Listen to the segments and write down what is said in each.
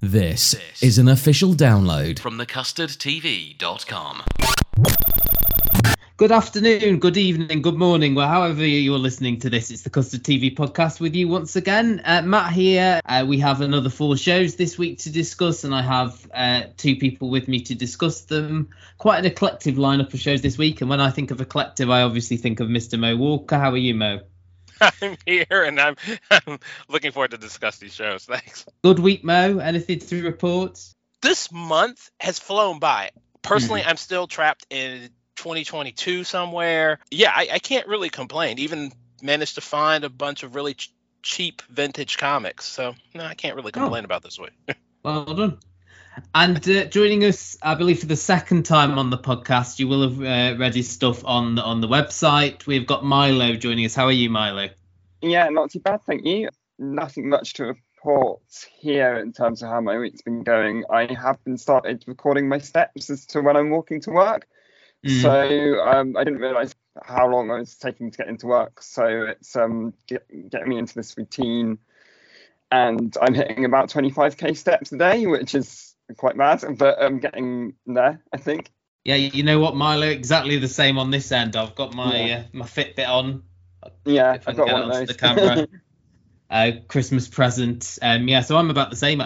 This is an official download from thecustardtv.com. Good afternoon, good evening, good morning. Well, however you're listening to this, it's the Custard TV podcast with you once again. Uh, Matt here. Uh, we have another four shows this week to discuss, and I have uh, two people with me to discuss them. Quite an eclectic lineup of shows this week. And when I think of a collective, I obviously think of Mr. Mo Walker. How are you, Mo? I'm here and I'm, I'm looking forward to discuss these shows. Thanks. Good week, Mo. Anything to report? This month has flown by. Personally, mm. I'm still trapped in 2022 somewhere. Yeah, I, I, can't really complain. Even managed to find a bunch of really ch- cheap vintage comics. So no, I can't really complain oh. about this week. well done. And uh, joining us, I believe, for the second time on the podcast, you will have uh, read his stuff on the, on the website. We've got Milo joining us. How are you, Milo? Yeah, not too bad, thank you. Nothing much to report here in terms of how my week's been going. I have been started recording my steps as to when I'm walking to work. Mm. So um, I didn't realise how long I was taking to get into work. So it's um, get, getting me into this routine. And I'm hitting about 25k steps a day, which is quite mad, but I'm um, getting there, I think. Yeah, you know what, Milo? Exactly the same on this end. I've got my yeah. uh, my Fitbit on. Yeah, I've got one of those. The camera. uh, Christmas present. Um, yeah, so I'm about the same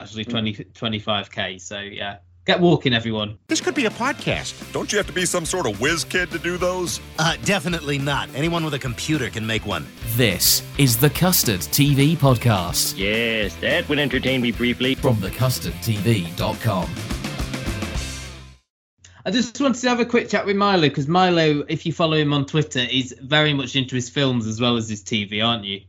actually, 20, 25k. So yeah, Get walking, everyone. This could be a podcast. Don't you have to be some sort of whiz kid to do those? Uh, definitely not. Anyone with a computer can make one. This is the Custard TV Podcast. Yes, that would entertain me briefly. From thecustardtv.com. I just wanted to have a quick chat with Milo because Milo, if you follow him on Twitter, is very much into his films as well as his TV, aren't you?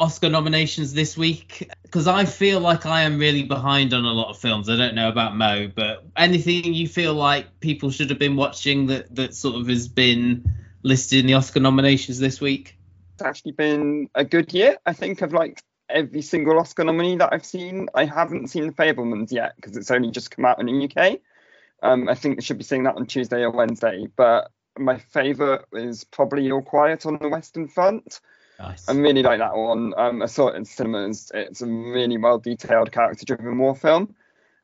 Oscar nominations this week because I feel like I am really behind on a lot of films. I don't know about Mo, but anything you feel like people should have been watching that that sort of has been listed in the Oscar nominations this week? It's actually been a good year. I think of like every single Oscar nominee that I've seen. I haven't seen The Fabelmans yet because it's only just come out in the UK. Um, I think I should be seeing that on Tuesday or Wednesday. But my favourite is probably All Quiet on the Western Front. Nice. I really like that one. Um, I saw it in cinemas. It's a really well detailed, character driven war film.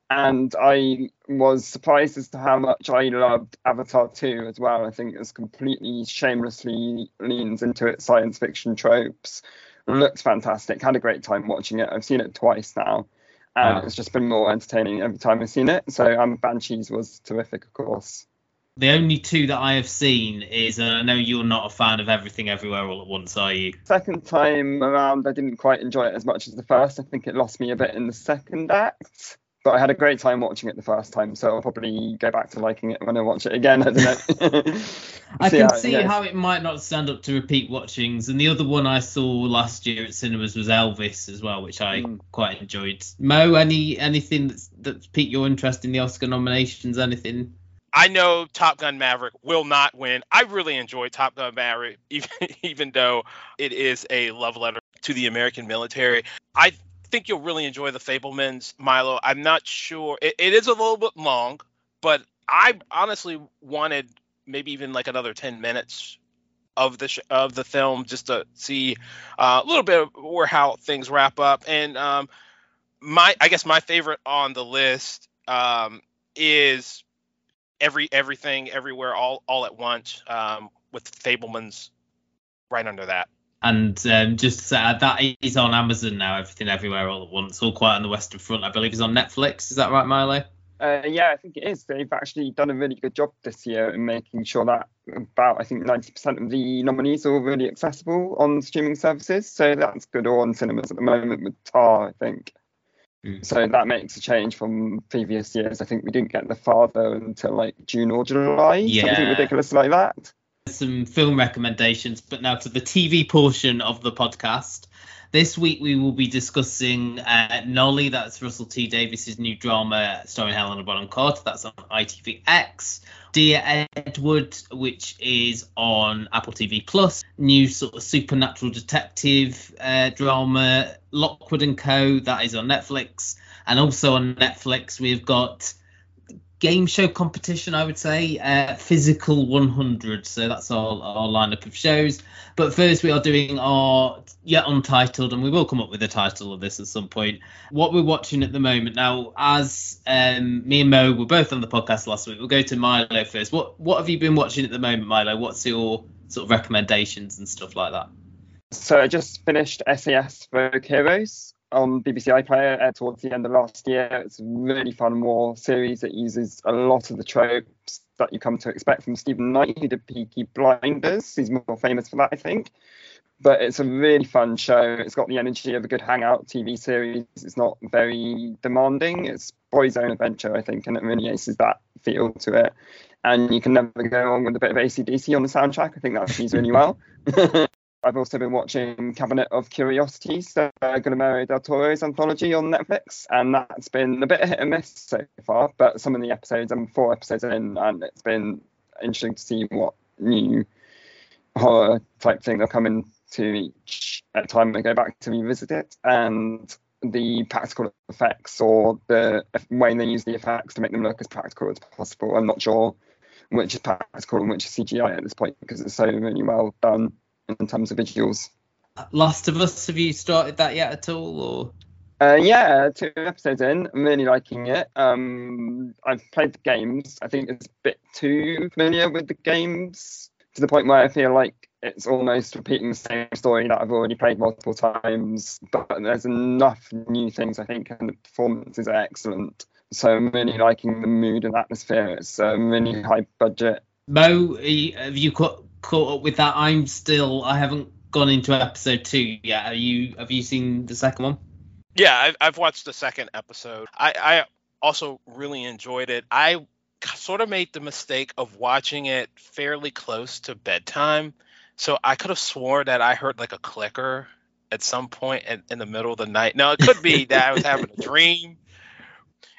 And I was surprised as to how much I loved Avatar 2 as well. I think it's completely shamelessly leans into its science fiction tropes. looks fantastic. Had a great time watching it. I've seen it twice now. And wow. it's just been more entertaining every time I've seen it. So um, Banshees was terrific, of course the only two that I have seen is, and I know you're not a fan of Everything Everywhere All at Once, are you? Second time around, I didn't quite enjoy it as much as the first. I think it lost me a bit in the second act. But I had a great time watching it the first time, so I'll probably go back to liking it when I watch it again. I don't know. I can see how it might not stand up to repeat watchings. And the other one I saw last year at cinemas was Elvis as well, which I mm. quite enjoyed. Mo, any anything that's that's piqued your interest in the Oscar nominations? Anything? I know Top Gun Maverick will not win. I really enjoy Top Gun Maverick, even even though it is a love letter to the American military. I think you'll really enjoy the Fabelmans, Milo. I'm not sure. It, it is a little bit long, but I honestly wanted maybe even like another 10 minutes of the sh- of the film just to see uh, a little bit where how things wrap up. And um, my I guess my favorite on the list um, is every everything everywhere all all at once um, with Fabelman's right under that. And um, just to say, uh, that is on Amazon now. Everything Everywhere All at Once. All Quiet on the Western Front. I believe is on Netflix. Is that right, Milo? Uh, yeah, I think it is. They've actually done a really good job this year in making sure that about I think 90% of the nominees are already accessible on streaming services. So that's good. Or on cinemas at the moment with Tar, I think. Mm. So that makes a change from previous years. I think we didn't get The Father until like June or July. Yeah. Something ridiculous like that. some film recommendations, but now to the TV portion of the podcast. This week we will be discussing uh, Nolly, that's Russell T Davies's new drama starring Helena Bonham Carter. That's on ITVX. Dear Edward, which is on Apple TV Plus. New sort of supernatural detective uh, drama, Lockwood and Co. That is on Netflix, and also on Netflix we've got game show competition, I would say. Uh, Physical 100. So that's our, our lineup of shows. But first, we are doing our yet untitled, and we will come up with a title of this at some point. What we're watching at the moment now, as um, me and Mo were both on the podcast last week, we'll go to Milo first. What what have you been watching at the moment, Milo? What's your sort of recommendations and stuff like that? So I just finished SAS Rogue Heroes on BBC iPlayer uh, towards the end of last year. It's a really fun war series that uses a lot of the tropes that you come to expect from Steven Knight, who did Peaky Blinders. He's more famous for that, I think. But it's a really fun show. It's got the energy of a good hangout TV series. It's not very demanding. It's boys' own adventure, I think, and it really aces that feel to it. And you can never go wrong with a bit of ACDC on the soundtrack. I think that fits really well. I've also been watching Cabinet of Curiosities, uh, Guillermo del Toro's anthology on Netflix, and that's been a bit hit and miss so far. But some of the episodes, I'm four episodes in, and it's been interesting to see what new horror type thing they'll come into each time they go back to revisit it, and the practical effects or the way they use the effects to make them look as practical as possible. I'm not sure which is practical and which is CGI at this point because it's so really well done in terms of visuals. Last of Us, have you started that yet at all? Or Uh, yeah, two episodes in. I'm really liking it. Um, I've played the games. I think it's a bit too familiar with the games to the point where I feel like it's almost repeating the same story that I've already played multiple times. But there's enough new things, I think, and the performances are excellent. So I'm really liking the mood and atmosphere. It's a really high budget. Mo, have you caught, caught up with that? I'm still. I haven't gone into episode two yet. Are you? Have you seen the second one? Yeah, I've, I've watched the second episode. I, I also really enjoyed it. I sort of made the mistake of watching it fairly close to bedtime. So I could have swore that I heard like a clicker at some point in, in the middle of the night. Now, it could be that I was having a dream.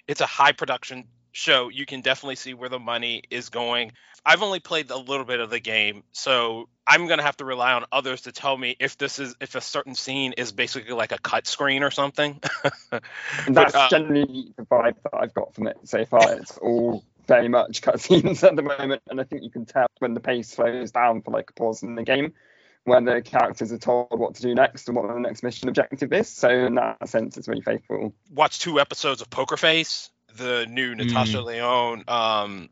It's a high production show. You can definitely see where the money is going. I've only played a little bit of the game, so I'm gonna have to rely on others to tell me if this is if a certain scene is basically like a cutscene or something. And that's uh, generally the vibe that I've got from it so far. It's all very much cutscenes at the moment, and I think you can tell when the pace slows down for like a pause in the game, when the characters are told what to do next and what the next mission objective is. So in that sense, it's really faithful. Watch two episodes of Poker Face, the new Natasha Lyonne. Um,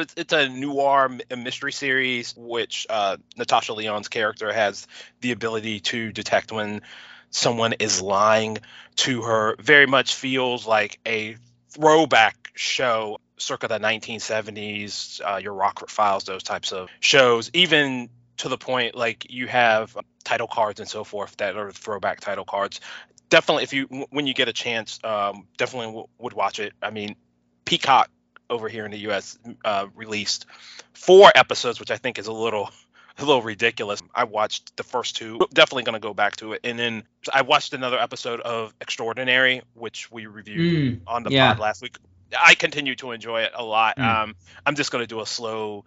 it's, it's a noir mystery series, which uh, Natasha Lyonne's character has the ability to detect when someone is lying to her. Very much feels like a throwback show circa the 1970s, uh, your Rockford Files, those types of shows, even to the point like you have title cards and so forth that are throwback title cards definitely if you when you get a chance um, definitely w- would watch it. I mean peacock over here in the us uh, released four episodes which i think is a little a little ridiculous. I watched the first two. Definitely going to go back to it. And then i watched another episode of extraordinary which we reviewed Mm, on the yeah. pod last week. I continue to enjoy it a lot. Mm. um, i'm just going to do a slow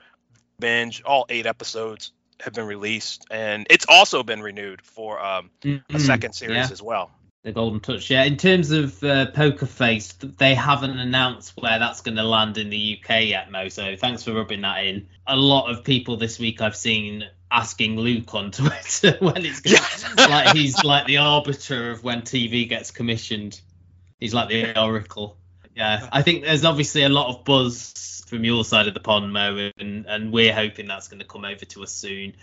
binge. All eight episodes have been released and it's also been renewed for um, a Mm, second series yeah. as well The Golden Touch. Yeah. In terms of uh, Poker Face, they haven't announced where that's going to land in the UK yet, Mo. So thanks for rubbing that in. A lot of people this week I've seen asking Luke on Twitter when it's going like he's like the arbiter of when TV gets commissioned. He's like the oracle. yeah. I think there's obviously a lot of buzz from your side of the pond, Mo, and, and we're hoping that's going to come over to us soon.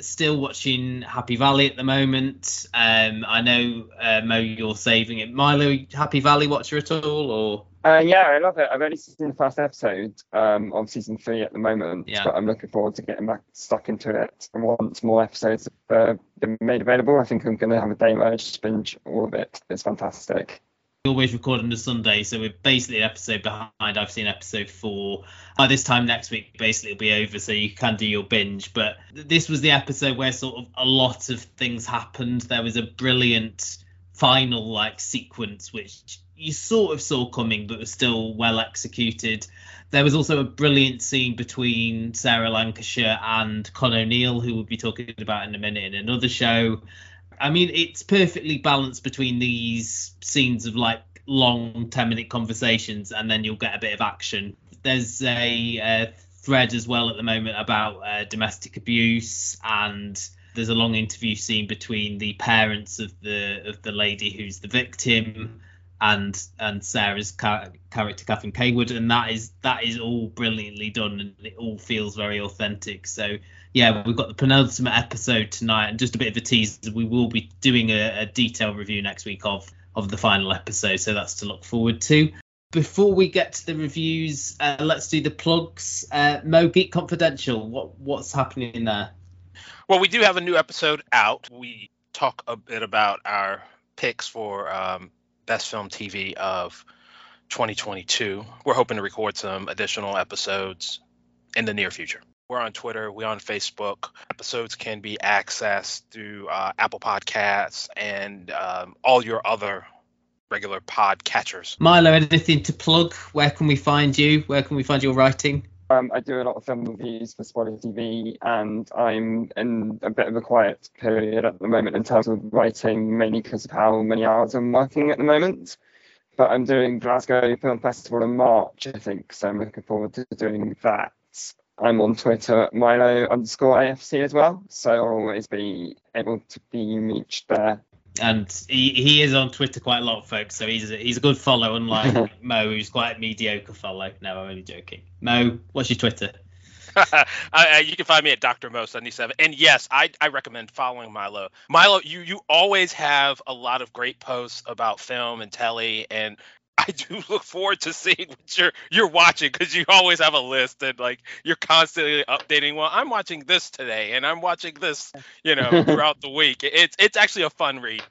Still watching Happy Valley at the moment. Um, I know uh, Mo, you're saving it. Milo, Happy Valley watcher at all, or? Uh, yeah, I love it. I've only seen the first episode um, of season three at the moment, Yeah. but I'm looking forward to getting back stuck into it. And once more episodes have uh, been made available, I think I'm going to have a day where I just binge all of it. It's fantastic. Always record on a Sunday, so we're basically an episode behind. I've seen episode four. By this time next week, basically it'll be over, so you can do your binge. But this was the episode where sort of a lot of things happened. There was a brilliant final like sequence which you sort of saw coming, but was still well executed. There was also a brilliant scene between Sarah Lancashire and Con O'Neill, who we'll be talking about in a minute in another show. I mean, it's perfectly balanced between these scenes of like long 10 minute conversations and then you'll get a bit of action. There's a uh, thread as well at the moment about uh, domestic abuse and there's a long interview scene between the parents of the of the lady who's the victim and and Sarah's ca- character Catherine Cawood and that is that is all brilliantly done and it all feels very authentic so yeah, we've got the penultimate episode tonight, and just a bit of a teaser. We will be doing a, a detailed review next week of of the final episode, so that's to look forward to. Before we get to the reviews, uh, let's do the plugs. Uh, Mo Geek Confidential, what what's happening there? Well, we do have a new episode out. We talk a bit about our picks for um, best film TV of 2022. We're hoping to record some additional episodes in the near future. We're on Twitter, we're on Facebook. Episodes can be accessed through uh, Apple Podcasts and um, all your other regular pod catchers. Milo, anything to plug? Where can we find you? Where can we find your writing? Um, I do a lot of film reviews for Spoiler TV, and I'm in a bit of a quiet period at the moment in terms of writing, mainly because of how many hours I'm working at the moment. But I'm doing Glasgow Film Festival in March, I think, so I'm looking forward to doing that. I'm on Twitter at Milo underscore AFC as well, so I'll always be able to be reached there. And he, he is on Twitter quite a lot, folks. So he's a, he's a good follow, unlike Mo, who's quite a mediocre follow. No, I'm only joking. Mo, what's your Twitter? I, I, you can find me at Dr. Mo 77. And yes, I, I recommend following Milo. Milo, you you always have a lot of great posts about film and telly, and I do look forward to seeing what you're you're watching because you always have a list and like you're constantly updating. Well, I'm watching this today, and I'm watching this, you know, throughout the week. It's it's actually a fun read.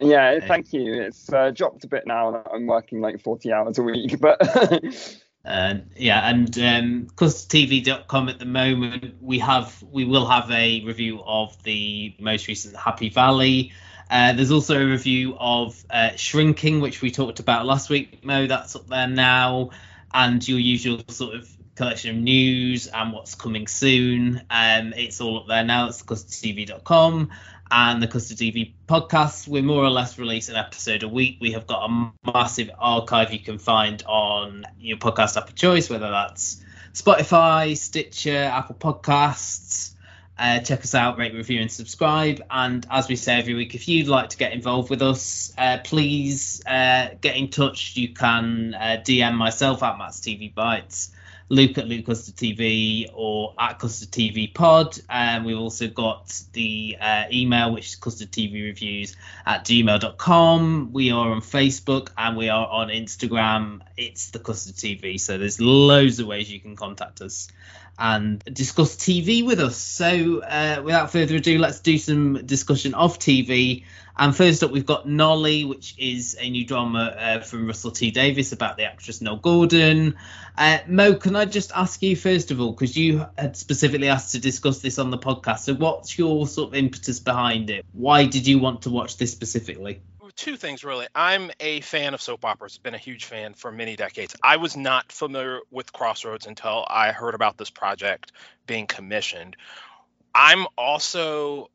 Yeah, thank you. It's uh, dropped a bit now I'm working like 40 hours a week, but Uh, yeah, and um, custardtv.com at the moment we have we will have a review of the most recent Happy Valley. Uh, there's also a review of uh, Shrinking, which we talked about last week. Mo, that's up there now, and your usual sort of collection of news and what's coming soon. Um, it's all up there now. It's custardtv.com and the Custard TV podcast. We more or less release an episode a week. We have got a massive archive you can find on your podcast app of choice, whether that's Spotify, Stitcher, Apple Podcasts. Uh, check us out, rate, review, and subscribe. And as we say every week, if you'd like to get involved with us, uh, please uh, get in touch. You can uh, DM myself at Matt's TV Bites, Luke at Luke Custard TV, or at Custard TV Pod. And we've also got the uh, email, which is Custard TV Reviews at gmail.com. We are on Facebook and we are on Instagram. It's the Custard TV. So there's loads of ways you can contact us and discuss TV with us. So, uh, without further ado, let's do some discussion of TV. And first up, we've got Nolly, which is a new drama uh, from Russell T Davies about the actress Noele Gordon. Uh, Mo, can I just ask you first of all, because you had specifically asked to discuss this on the podcast. So, what's your sort of impetus behind it? Why did you want to watch this specifically? Two things really. I'm a fan of soap operas, been a huge fan for many decades. I was not familiar with Crossroads until I heard about this project being commissioned. I'm also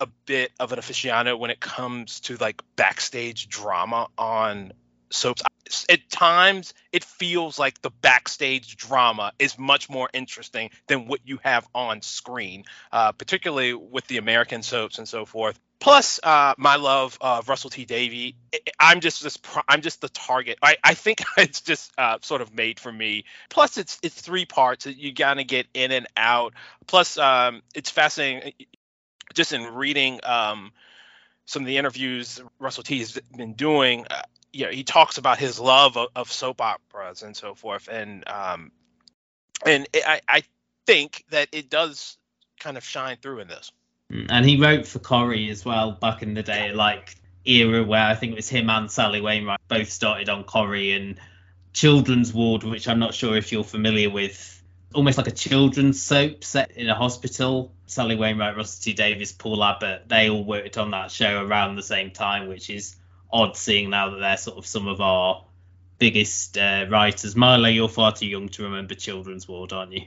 a bit of an aficionado when it comes to like backstage drama on soaps. At times, it feels like the backstage drama is much more interesting than what you have on screen, uh, particularly with the American soaps and so forth plus uh, my love of Russell T Davey. I'm just this I'm just the target. I, I think it's just uh, sort of made for me. Plus it's it's three parts. You gotta get in and out. Plus um, it's fascinating just in reading um, some of the interviews Russell T has been doing. Uh, you know, he talks about his love of, of soap operas and so forth, and um, and it, I I think that it does kind of shine through in this. And he wrote for Corrie as well back in the day, like era where I think it was him and Sally Wainwright both started on Corrie and Children's Ward, which I'm not sure if you're familiar with. Almost like a children's soap set in a hospital. Sally Wainwright, Russell T Davies, Paul Abbott, they all worked on that show around the same time, which is odd seeing now that they're sort of some of our biggest uh, writers. Milo, you're far too young to remember Children's Ward, aren't you?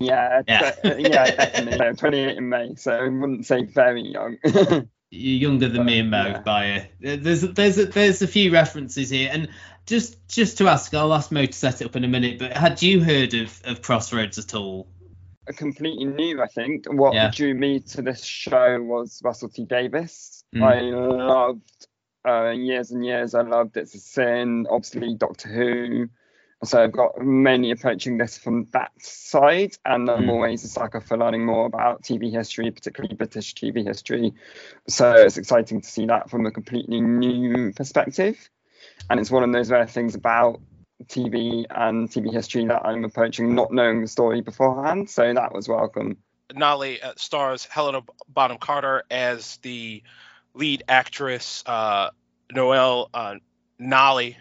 Yeah, yeah, yeah definitely. I'm 28 in May, so I wouldn't say very young. You're younger than me and Mo yeah. by a, there's there's a, there's a few references here, and just just to ask, I'll ask Mo to set it up in a minute. But had you heard of, of Crossroads at all? Completely new, I think. What yeah. drew me to this show was Russell T Davies. Mm. I loved uh, years and years. I loved It's a Sin, obviously Doctor Who. So I've got many approaching this from that side, and I'm mm. always a sucker for learning more about TV history, particularly British TV history. So it's exciting to see that from a completely new perspective. And it's one of those rare things about TV and TV history that I'm approaching not knowing the story beforehand. So that was welcome. Nolly uh, stars Helena Bonham Carter as the lead actress, uh, Noele uh, Nolly.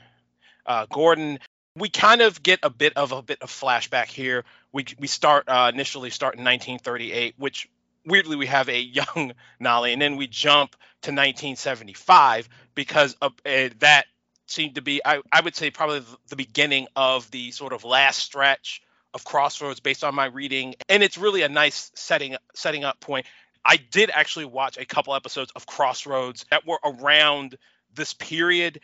Uh, Gordon we kind of get a bit of a bit of flashback here. We we start uh, initially start in 1938, which weirdly we have a young Nolly, and then we jump to 1975 because of, uh, that seemed to be I, I would say probably the beginning of the sort of last stretch of Crossroads based on my reading, and it's really a nice setting setting up point. I did actually watch a couple episodes of Crossroads that were around this period,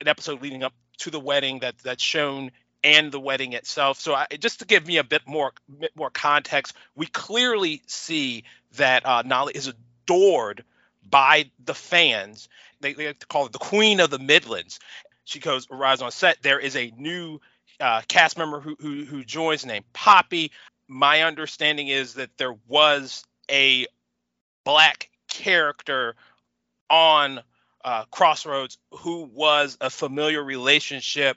an episode leading up to the wedding that that's shown and the wedding itself. So I, just to give me a bit more bit more context, we clearly see that uh, Nolly is adored by the fans. They, they like to call it the Queen of the Midlands. She goes arrives on set. There is a new uh, cast member who, who who joins named Poppy. My understanding is that there was a black character on uh, Crossroads, who was a familiar relationship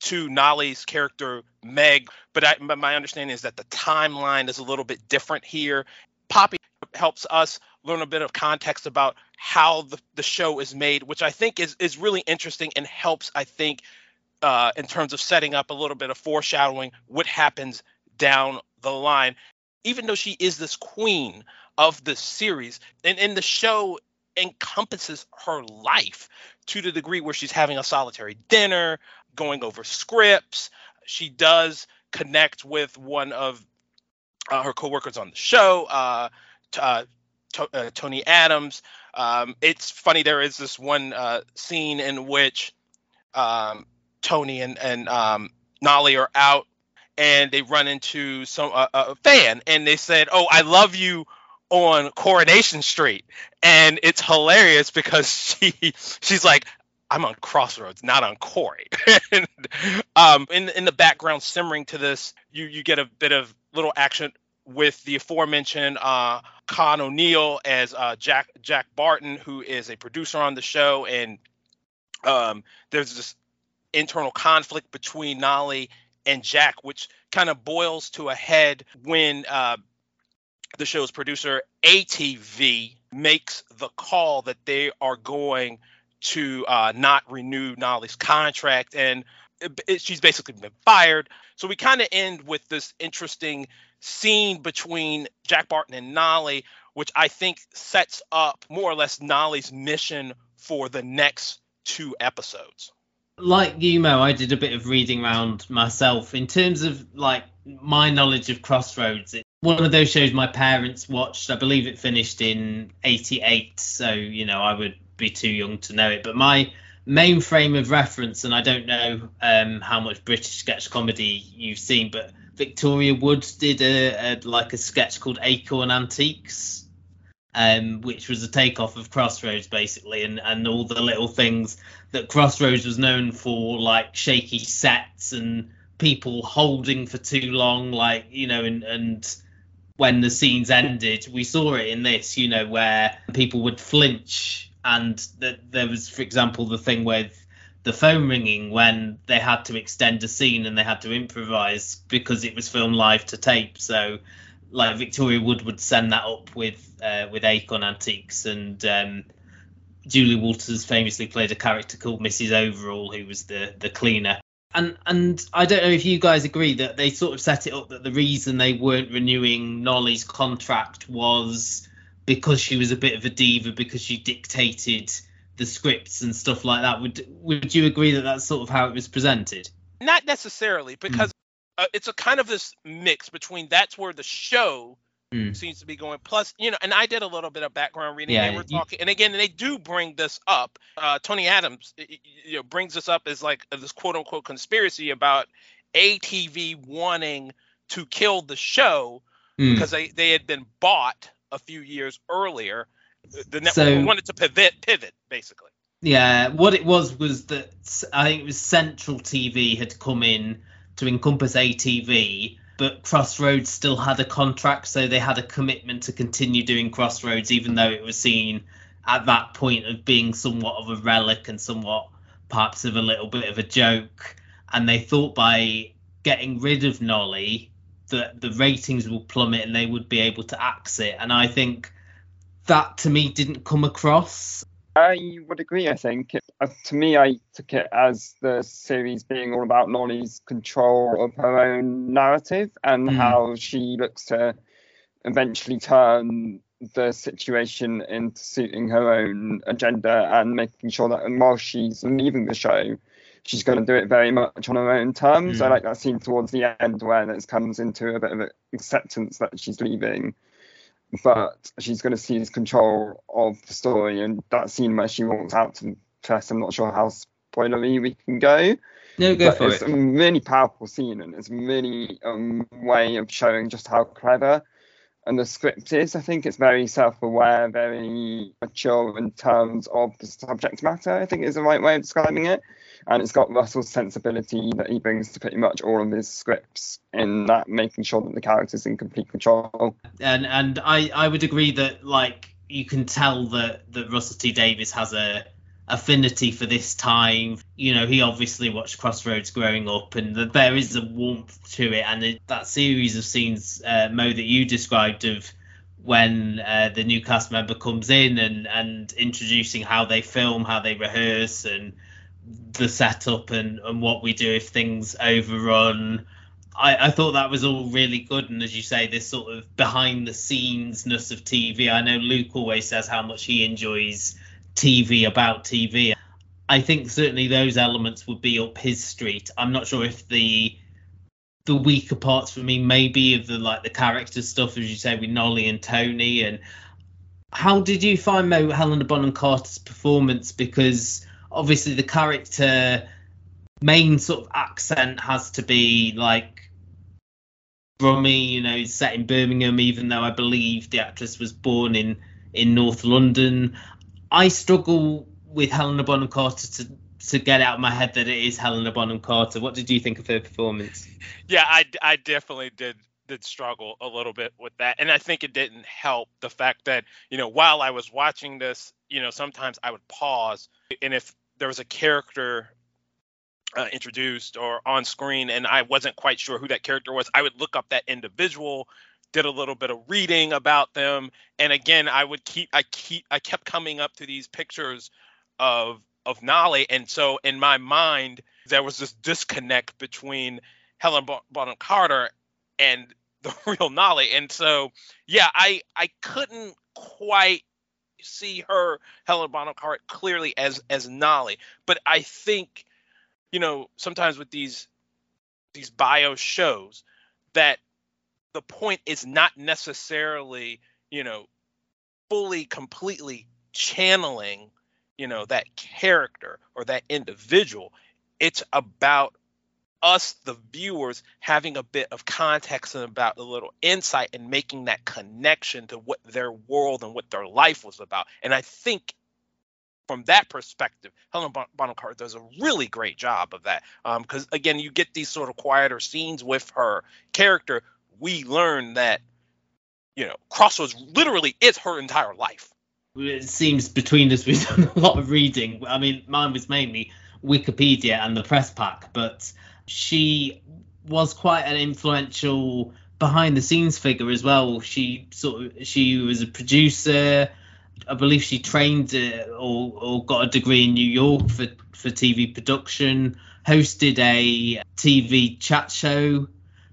to Nolly's character Meg. But, I, but my understanding is that the timeline is a little bit different here. Poppy helps us learn a bit of context about how the, the show is made, which I think is is really interesting and helps. I think uh, in terms of setting up a little bit of foreshadowing what happens down the line. Even though she is this queen of the series, and in the show encompasses her life to the degree where she's having a solitary dinner, going over scripts. She does connect with one of uh, her coworkers on the show, uh, t- uh, t- uh, Tony Adams. Um, it's funny. There is this one uh, scene in which um, Tony and and um, Nolly are out, and they run into some a fan, and they said, "Oh, I love you." On Coronation Street, and it's hilarious because she she's like, I'm on Crossroads, not on Corrie. and, um, in in the background, simmering to this, you you get a bit of little action with the aforementioned uh, Con O'Neill as uh, Jack Jack Barton, who is a producer on the show, and um, there's this internal conflict between Nolly and Jack, which kind of boils to a head when uh, the show's producer, ATV, makes the call that they are going to uh, not renew Nolly's contract, and it, it, she's basically been fired. So we kind of end with this interesting scene between Jack Barton and Nolly, which I think sets up more or less Nolly's mission for the next two episodes. Like you, Mo, I did a bit of reading around myself in terms of like my knowledge of Crossroads. It, one of those shows my parents watched. I believe it finished in '88, so you know I would be too young to know it. But my main frame of reference, and I don't know um, how much British sketch comedy you've seen, but Victoria Wood did a, a like a sketch called Acorn Antiques, um, which was a takeoff of Crossroads basically, and and all the little things that Crossroads was known for, like shaky sets and people holding for too long, like you know, and and when the scenes ended, we saw it in this, you know, where people would flinch, and there was, for example, the thing with the phone ringing when they had to extend a scene and they had to improvise because it was filmed live to tape. So, like Victoria Wood would send that up with uh, with Acorn Antiques, and um, Julie Walters famously played a character called Mrs. Overall, who was the the cleaner. And and I don't know if you guys agree that they sort of set it up that the reason they weren't renewing Nolly's contract was because she was a bit of a diva because she dictated the scripts and stuff like that. Would would you agree that that's sort of how it was presented? Not necessarily, because uh, it's a kind of this mix between that's where the show Mm. seems to be going. Plus, you know, and I did a little bit of background reading. Yeah, they were you- talking, and again, they do bring this up. Uh, Tony Adams, you know, brings this up as like this quote unquote conspiracy about ATV wanting to kill the show Mm. because they they had been bought a few years earlier. The network So- wanted to pivot, pivot basically. Yeah, what it was was that I think it was Central TV had come in to encompass ATV, but Crossroads still had a contract, so they had a commitment to continue doing Crossroads, even though it was seen at that point of being somewhat of a relic and somewhat perhaps of a little bit of a joke. And they thought by getting rid of Nolly that the ratings would plummet and they would be able to axe it. And I think that to me didn't come across. I would agree. I think it, uh, to me, I took it as the series being all about Nolly's control of her own narrative and Mm. how she looks to eventually turn the situation into suiting her own agenda and making sure that while she's leaving the show, she's going to do it very much on her own terms. I Mm. like that scene towards the end where it comes into a bit of an acceptance that she's leaving but she's going to seize control of the story. And that scene where she walks out to the press, I'm not sure how spoilery we can go. No, go but for it's it. a really powerful scene, and it's really a um, way of showing just how clever and the script is. I think it's very self-aware, very mature in terms of the subject matter. I think is the right way of describing it. And it's got Russell's sensibility that he brings to pretty much all of his scripts in that making sure that the character's in complete control. and and I I would agree that like you can tell that that Russell T Davies has a affinity for this time. You know, he obviously watched Crossroads growing up, and that there is a warmth to it. And that series of scenes, uh, Mo, that you described of when uh, the new cast member comes in and and introducing how they film, how they rehearse, and the setup and and what we do if things overrun. I, I thought that was all really good, and as you say, this sort of behind the scenes-ness of TV. I know Luke always says how much he enjoys TV about TV. I think certainly those elements would be up his street. I'm not sure if the the weaker parts for me maybe of the like the character stuff, as you say, with Nolly and Tony. And how did you find Mo Helena Bonham Carter's performance? Because obviously the character main sort of accent has to be like Brummy, you know, set in Birmingham, even though I believe the actress was born in in North London. I struggle with Helena Bonham Carter to to get out of my head that it is Helena Bonham Carter. What did you think of her performance? Yeah, I, I definitely did did struggle a little bit with that, and I think it didn't help the fact that you know while I was watching this, you know sometimes I would pause, and if there was a character uh, introduced or on screen, and I wasn't quite sure who that character was, I would look up that individual, did a little bit of reading about them, and again I would keep I keep I kept coming up to these pictures of of Nolly, and so in my mind there was this disconnect between Helen Bo- Bonham Carter and the real Nolly, and so yeah, I I couldn't quite see her Helen Bonham Carter clearly as as Nolly, but I think you know sometimes with these these bio shows that the point is not necessarily you know fully completely channeling you know that character or that individual. It's about us, the viewers, having a bit of context and about a little insight and making that connection to what their world and what their life was about. And I think from that perspective, Helen Bonham Carter does a really great job of that. Because um, again, you get these sort of quieter scenes with her character. We learn that you know Crossroads literally is her entire life. It seems between us we've done a lot of reading. I mean, mine was mainly Wikipedia and the press pack, but she was quite an influential behind the scenes figure as well. She sort of she was a producer. I believe she trained uh, or or got a degree in New York for for TV production. Hosted a TV chat show.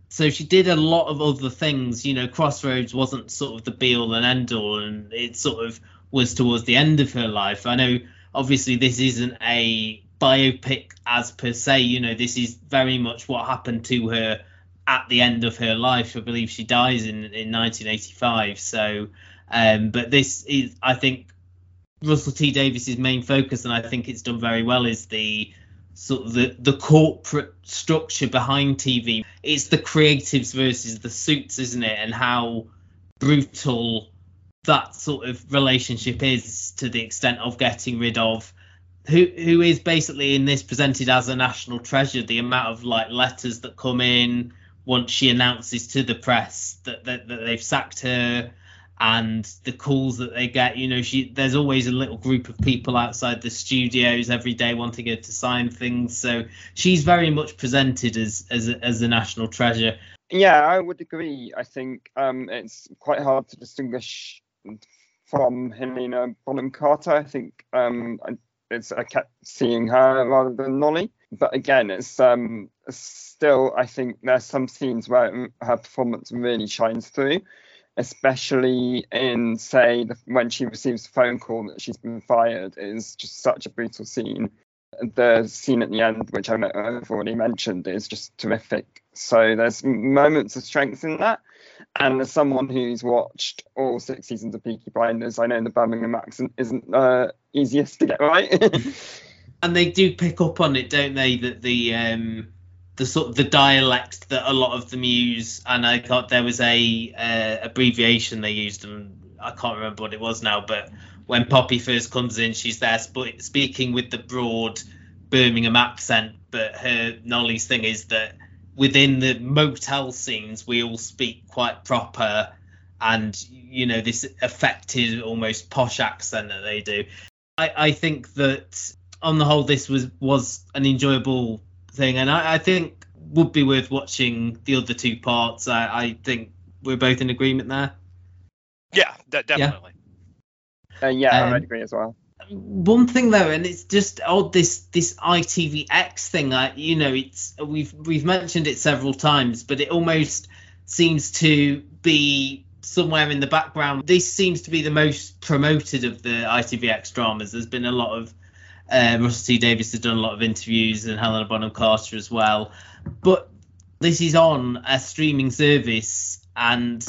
So she did a lot of other things. You know, Crossroads wasn't sort of the be all and end all, and it sort of was towards the end of her life. I know, obviously, this isn't a biopic as per se. You know, this is very much what happened to her at the end of her life. I believe she dies in in 1985. So, um, but this is, I think, Russell T Davies's main focus, and I think it's done very well, is the sort of the, the corporate structure behind TV. It's the creatives versus the suits, isn't it? And how brutal that sort of relationship is to the extent of getting rid of who who is basically in this presented as a national treasure. The amount of like letters that come in once she announces to the press that that, that they've sacked her, and the calls that they get. You know, she there's always a little group of people outside the studios every day wanting her to sign things. So she's very much presented as as a, as a national treasure. Yeah, I would agree. I think um, it's quite hard to distinguish from Helena Bonham Carter. I think um, it's I kept seeing her rather than Nolly. But again, it's um still I think there's some scenes where her performance really shines through, especially in say the, when she receives a phone call that she's been fired is just such a brutal scene. The scene at the end, which I've already mentioned, is just terrific. So there's moments of strength in that. And as someone who's watched all six seasons of Peaky Blinders, I know the Birmingham accent isn't uh, easiest to get right. and they do pick up on it, don't they? That the um, the sort of the dialect that a lot of them use, and I got there was a uh, abbreviation they used, and I can't remember what it was now, but when Poppy first comes in, she's there sp- speaking with the broad Birmingham accent, but her Nolly's thing is that within the motel scenes, we all speak quite proper, and you know this affected almost posh accent that they do. I, I think that on the whole, this was was an enjoyable thing, and I, I think would be worth watching the other two parts. I, I think we're both in agreement there. Yeah, de- definitely. Yeah, uh, yeah um, I agree as well one thing though, and it's just oh this this ITVX thing. I you know it's we've we've mentioned it several times, but it almost seems to be somewhere in the background. This seems to be the most promoted of the ITVX dramas. There's been a lot of uh, Russell T Davies has done a lot of interviews and Helena Bonham Carter as well, but this is on a streaming service, and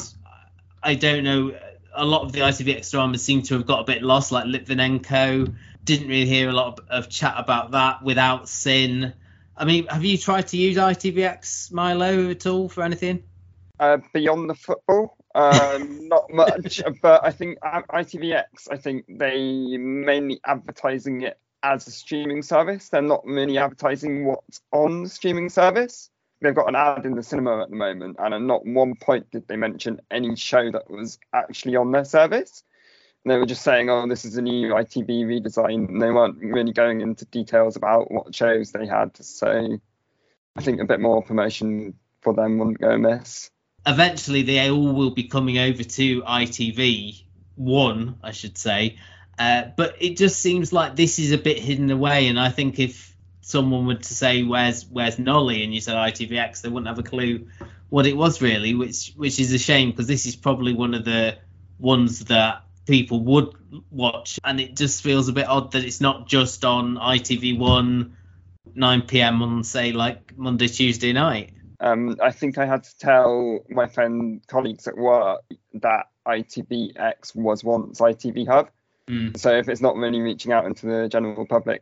I don't know a lot of the ITVX dramas seem to have got a bit lost, like Litvinenko. Didn't really hear a lot of, of chat about that without Sin. I mean, have you tried to use ITVX Milo at all for anything? Uh, beyond the football, um, not much. But I think ITVX, I think they mainly advertising it as a streaming service. They're not really advertising what's on the streaming service they've got an ad in the cinema at the moment, and at not one point did they mention any show that was actually on their service. And they were just saying, "Oh, this is a new ITV redesign," and they weren't really going into details about what shows they had. So, I think a bit more promotion for them wouldn't go amiss. Eventually, they all will be coming over to ITV one, I should say. Uh, but it just seems like this is a bit hidden away, and I think if someone to say where's where's Nolly and you said ITVX, they wouldn't have a clue what it was really, which which is a shame because this is probably one of the ones that people would watch, and it just feels a bit odd that it's not just on ITV1 9 p.m. on say like Monday Tuesday night. Um, I think I had to tell my friend colleagues at work that ITVX was once ITV Hub. Mm. So if it's not really reaching out into the general public,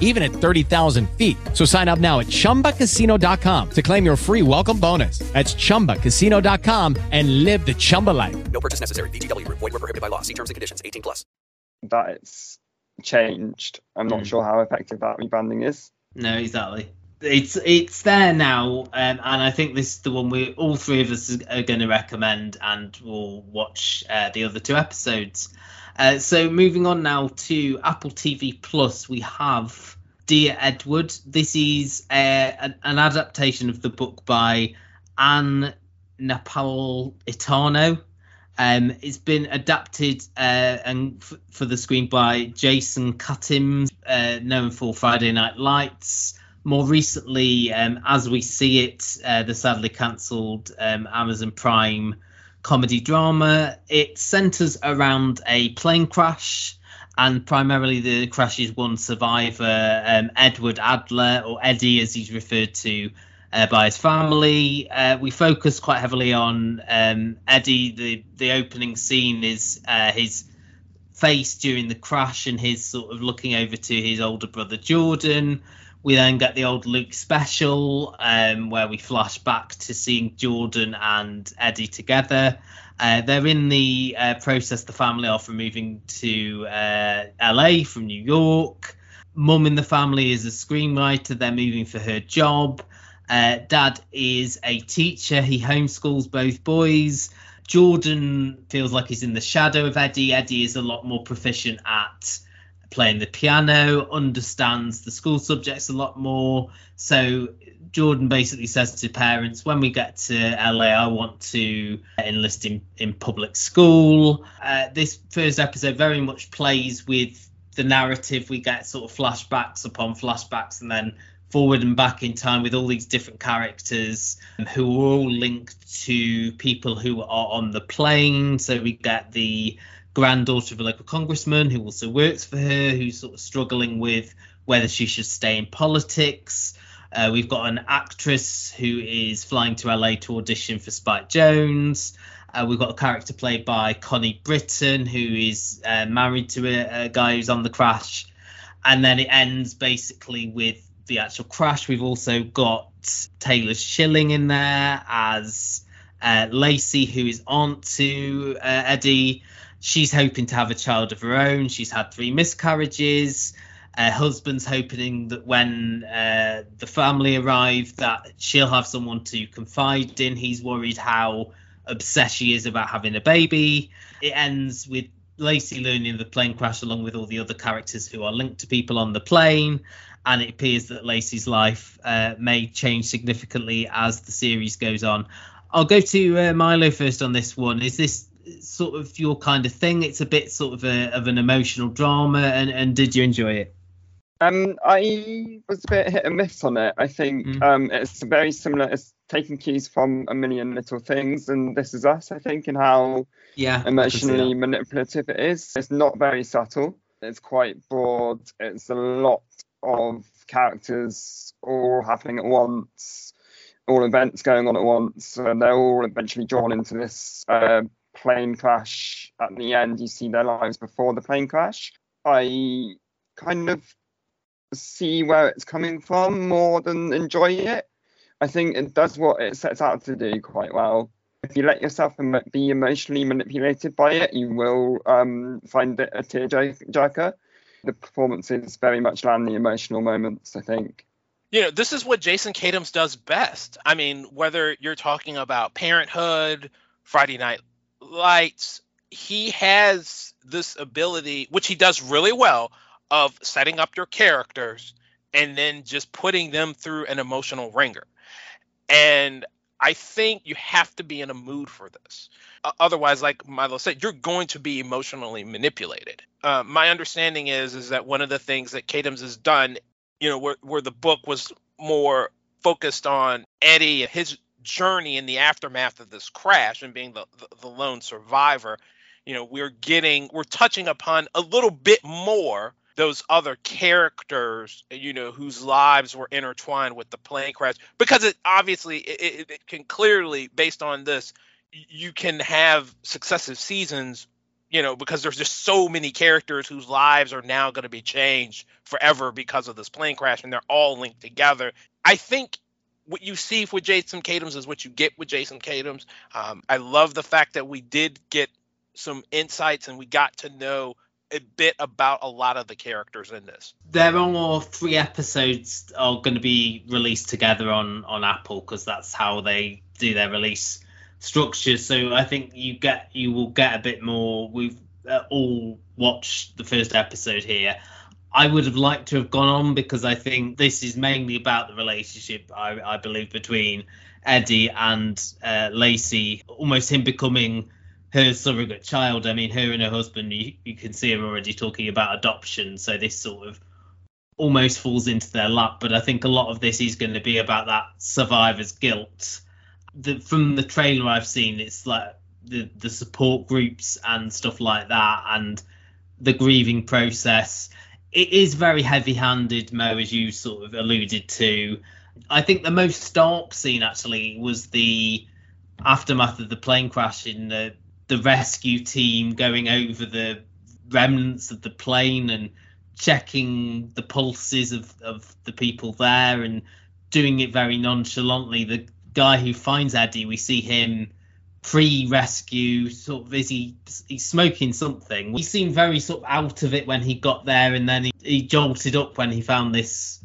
even at 30,000 feet. So sign up now at chumbacasino.com to claim your free welcome bonus. That's chumbacasino.com and live the Chumba life. No purchase necessary. VGW Group. Void were prohibited by law. See terms and conditions. 18 plus. That it's changed. I'm not Mm. sure how effective that rebranding is. No, exactly. It's it's there now, um, and I think this is the one we all three of us are going to recommend, and we'll watch uh, the other two episodes. Uh, so moving on now to Apple TV Plus, we have Dear Edward. This is uh, an, adaptation of the book by Ann Napolitano. Um, it's been adapted uh, and f- for the screen by Jason Katims, uh, known for Friday Night Lights. More recently, um, as we see it, uh, the sadly cancelled um, Amazon Prime comedy drama. It centres around a plane crash, and primarily the crash's one survivor, um, Edward Adler, or Eddie as he's referred to uh, by his family. Uh, we focus quite heavily on um, Eddie. The the opening scene is uh, his face during the crash and his sort of looking over to his older brother Jordan. We then get the old Luke special um, where we flash back to seeing Jordan and Eddie together. Uh, they're in the uh, process, the family are from moving to uh, LA from New York. Mum in the family is a screenwriter, they're moving for her job. Uh, dad is a teacher, he homeschools both boys. Jordan feels like he's in the shadow of Eddie. Eddie is a lot more proficient at playing the piano, understands the school subjects a lot more. So Jordan basically says to parents, when we get to LA, I want to enlist in, in public school. Uh, this first episode very much plays with the narrative. We get sort of flashbacks upon flashbacks and then forward and back in time with all these different characters who are all linked to people who are on the plane. So we get the granddaughter of a local congressman who also works for her, who's sort of struggling with whether she should stay in politics. Uh, we've got an actress who is flying to LA to audition for Spike Jonze. Uh, we've got a character played by Connie Britton, who is uh, married to a, a guy who's on the crash. And then it ends basically with the actual crash. We've also got Taylor Schilling in there as uh, Lacey, who is aunt to uh, Eddie. She's hoping to have a child of her own. She's had three miscarriages. Her husband's hoping that when uh, the family arrive, that she'll have someone to confide in. He's worried how obsessed she is about having a baby. It ends with Lacey learning the plane crash along with all the other characters who are linked to people on the plane. And it appears that Lacey's life uh, may change significantly as the series goes on. I'll go to uh, Milo first on this one. Is this sort of your kind of thing? It's a bit sort of a, of an emotional drama, and, and did you enjoy it? Um, I was a bit hit and miss on it. I think Mm. um, it's very similar. It's taking cues from a million little things, and This Is Us. I think, and how Yeah, I can see emotionally manipulative it is. It's not very subtle. It's quite broad. It's a lot of characters all happening at once, all events going on at once, and they're all eventually drawn into this uh, plane crash. At the end, you see their lives before the plane crash. I kind of see where it's coming from more than enjoy it. I think it does what it sets out to do quite well. If you let yourself be emotionally manipulated by it, you will um, find it a tearjerker. The performances very much land the emotional moments, I think. You know, this is what Jason Katims does best. I mean, whether you're talking about Parenthood, Friday Night Lights, he has this ability, which he does really well, of setting up your characters and then just putting them through an emotional wringer. And I think you have to be in a mood for this. Otherwise, like Milo said, you're going to be emotionally manipulated. Uh, my understanding is is that one of the things that Katims has done, you know, where, where the book was more focused on Eddie and his journey in the aftermath of this crash and being the, the, the lone survivor, you know, we're getting we're touching upon a little bit more those other characters, you know, whose lives were intertwined with the plane crash, because it obviously it, it, can clearly, based on this, you can have successive seasons, you know, because there's just so many characters whose lives are now going to be changed forever because of this plane crash, and they're all linked together. I think what you see with Jason Katims is what you get with Jason Katims. Um, I love the fact that we did get some insights and we got to know a bit about a lot of the characters in this. There are all three episodes are going to be released together on on Apple because that's how they do their release structure. So I think you get you will get a bit more. We've uh, all watched the first episode here. I would have liked to have gone on because I think this is mainly about the relationship I, I believe between Eddie and uh, Lacey, almost him becoming her surrogate child. I mean, her and her husband, you, you can see her already talking about adoption. So this sort of almost falls into their lap. But I think a lot of this is going to be about that survivor's guilt. The, from the trailer I've seen, it's like the the support groups and stuff like that, and the grieving process. It is very heavy-handed, Mo, as you sort of alluded to. I think the most stark scene actually was the aftermath of the plane crash in the the rescue team going over the remnants of the plane and checking the pulses of, of the people there and doing it very nonchalantly. The guy who finds Eddie, we see him pre-rescue, sort of is he he's smoking something. He seemed very sort of out of it when he got there, and then he, he jolted up when he found this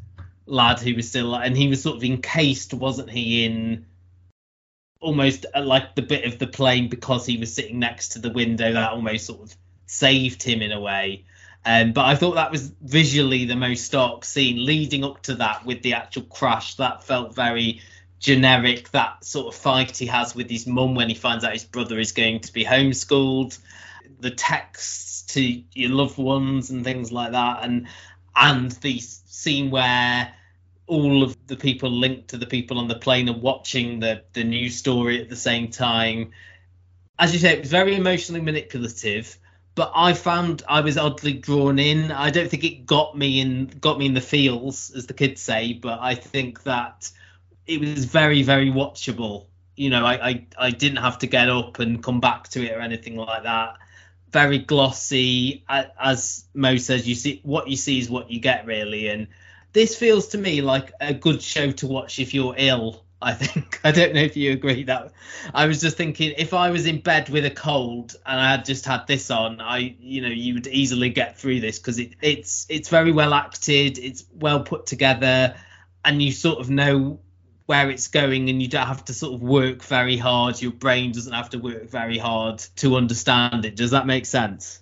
lad who was still and he was sort of encased, wasn't he, in almost uh, like the bit of the plane because he was sitting next to the window that almost sort of saved him in a way. Um, but I thought that was visually the most stark scene leading up to that with the actual crash. That felt very generic. That sort of fight he has with his mum when he finds out his brother is going to be homeschooled. The texts to your loved ones and things like that, and and the scene where all of the people linked to the people on the plane are watching the the news story at the same time. As you say, it was very emotionally manipulative, but I found I was oddly drawn in. I don't think it got me in got me in the feels, as the kids say, but I think that it was very very watchable. You know, I I, I didn't have to get up and come back to it or anything like that. Very glossy, as Mo says. You see what you see is what you get, really, and this feels to me like a good show to watch if you're ill. I think I don't know if you agree that I was just thinking if I was in bed with a cold and I had just had this on, I you know you would easily get through this because it, it's it's very well acted, it's well put together, and you sort of know where it's going and you don't have to sort of work very hard. Your brain doesn't have to work very hard to understand it. Does that make sense?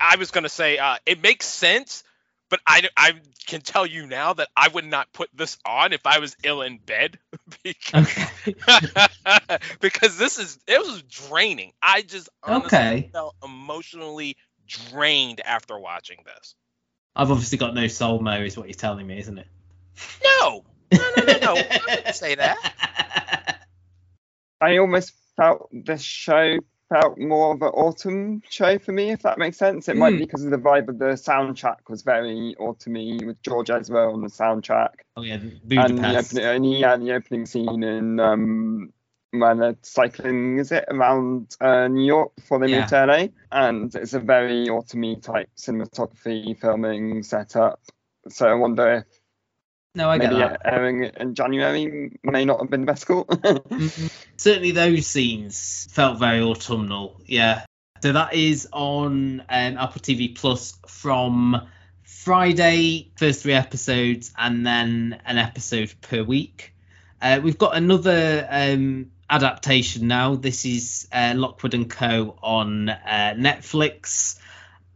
I was going to say uh, it makes sense, but I, I can tell you now that I would not put this on if I was ill in bed because, because this is it was draining. I just okay. felt emotionally drained after watching this. I've obviously got no soul, Mo, is what you're telling me, isn't it? No, no, no, no, no. I didn't say that. I almost felt this show felt more of an autumn show for me, if that makes sense. It mm. might be hmm. because of the vibe of the soundtrack was very autumny with George Ezra on the soundtrack. Oh yeah, Budapest. And the opening, and yeah, the opening scene in um, when they're cycling, is it around uh, New York before they yeah. move to LA? And it's a very autumny type cinematography filming setup. So I wonder if no, I Maybe get that. airing in January may not have been the best call. mm-hmm. Certainly, those scenes felt very autumnal. Yeah. So that is on um, Apple TV Plus from Friday, first three episodes, and then an episode per week. Uh, we've got another um, adaptation now. This is uh, Lockwood and Co. on uh, Netflix.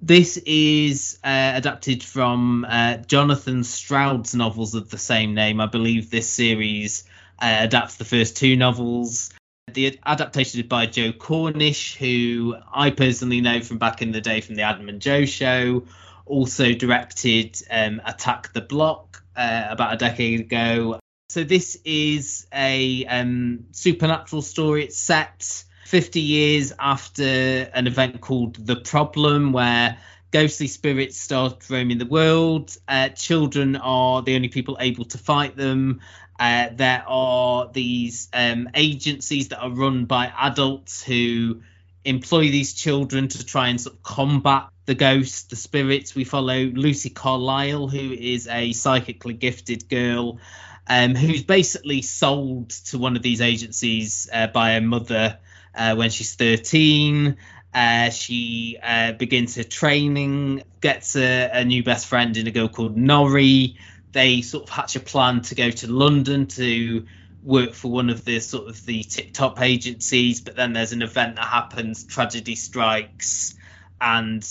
This is uh, adapted from uh, Jonathan Stroud's novels of the same name. I believe this series uh, adapts the first two novels. The adaptation is by Joe Cornish, who I personally know from back in the day from the Adam and Joe show. Also directed um, Attack the Block uh, about a decade ago. So this is a um, supernatural story. It's set 50 years after an event called The Problem, where ghostly spirits start roaming the world. Uh, children are the only people able to fight them. Uh, there are these um, agencies that are run by adults who employ these children to try and sort of combat the ghosts, the spirits. We follow Lucy Carlyle, who is a psychically gifted girl um, who's basically sold to one of these agencies uh, by her mother uh, when she's 13. Uh, she uh, begins her training, gets a, a, new best friend in a girl called Norrie. They sort of hatch a plan to go to London to work for one of the sort of the tip top agencies, but then there's an event that happens, tragedy strikes, and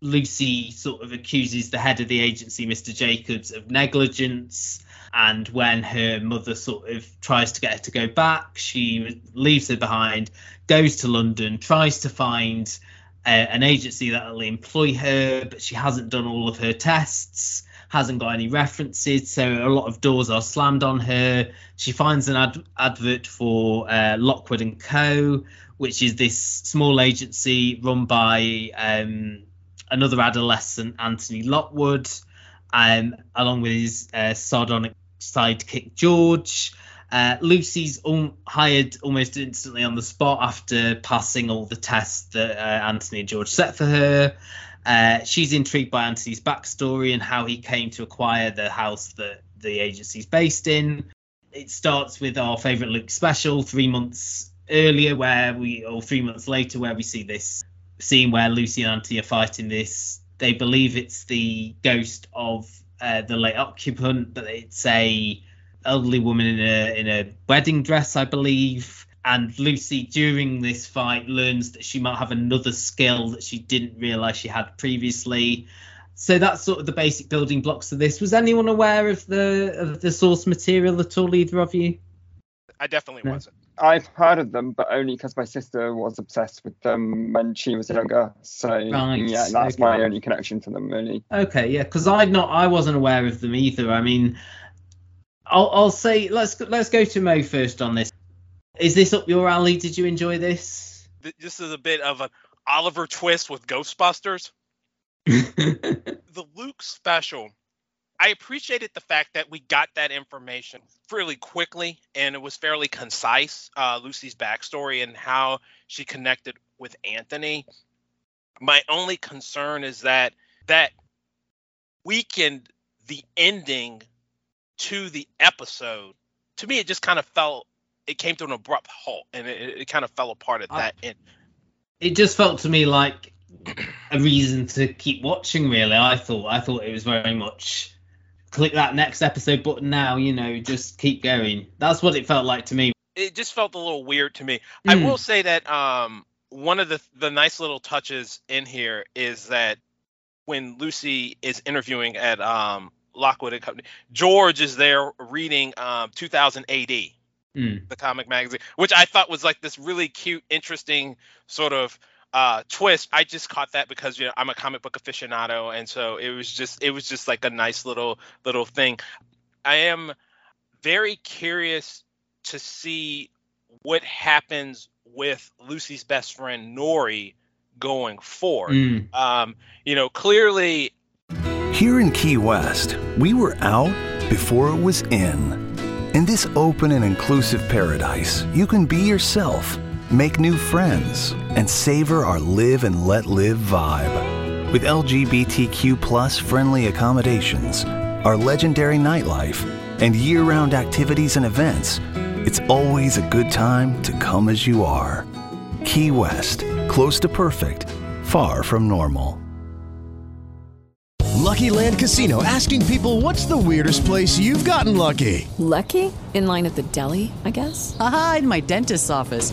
Lucy sort of accuses the head of the agency, Mr. Jacobs, of negligence. And when her mother sort of tries to get her to go back, she leaves her behind, goes to London, tries to find uh, an agency that will employ her, but she hasn't done all of her tests, hasn't got any references, so a lot of doors are slammed on her. She finds an ad- advert for uh, Lockwood and Co., which is this small agency run by um, another adolescent, Anthony Lockwood, um, along with his uh, sardonic sidekick George. Uh, Lucy's um, hired almost instantly on the spot after passing all the tests that uh, Anthony and George set for her. Uh, she's intrigued by Anthony's backstory and how he came to acquire the house that the agency's based in. It starts with our favourite Luke special three months earlier, where we, or three months later, where we see this scene where Lucy and Anthony are fighting this. They believe it's the ghost of uh, the late occupant, but it's a elderly woman in a in a wedding dress, I believe. And Lucy, during this fight, learns that she might have another skill that she didn't realize she had previously. So that's sort of the basic building blocks of this. Was anyone aware of the of the source material at all? Either of you? I definitely no. wasn't. I've heard of them, but only because my sister was obsessed with them when she was younger. So right, yeah, that's okay. my only connection to them, really. Okay, yeah, because I not I wasn't aware of them either. I mean, I'll I'll say let's let's go to Mo first on this. Is this up your alley? Did you enjoy this? This is a bit of an Oliver twist with Ghostbusters. the Luke special I appreciated the fact that we got that information fairly quickly and it was fairly concise. Uh, Lucy's backstory and how she connected with Anthony. My only concern is that that weakened the ending to the episode. To me, it just kind of fell. It came to an abrupt halt, and it, it kind of fell apart at I, that end. It just felt to me like a reason to keep watching. Really, I thought. I thought it was very much click that next episode button now, you know, just keep going. That's what it felt like to me. It just felt a little weird to me. Mm. I hmm. will say that um, one of the the nice little touches in here is that when Lucy is interviewing at um, Lockwood and Company, George is there reading um, 2000 AD, mm. the comic magazine, which I thought was like this really cute, interesting sort of uh, twist. I just caught that because you know I'm a comic book aficionado, and so it was just it was just like a nice little little thing. I am very curious to see what happens with Lucy's best friend Norrie going forward. Mm. Um, you know, clearly. Here in Key West, we were out before it was in. In this open and inclusive paradise, you can be yourself make new friends, and savor our live and let live vibe. With LGBTQ plus friendly accommodations, our legendary nightlife, and year round activities and events, it's always a good time to come as you are. Key West, close to perfect, far from normal. Lucky Land Casino asking people what's the weirdest place you've gotten lucky? Lucky? In line at the deli, I guess? Aha, in my dentist's office.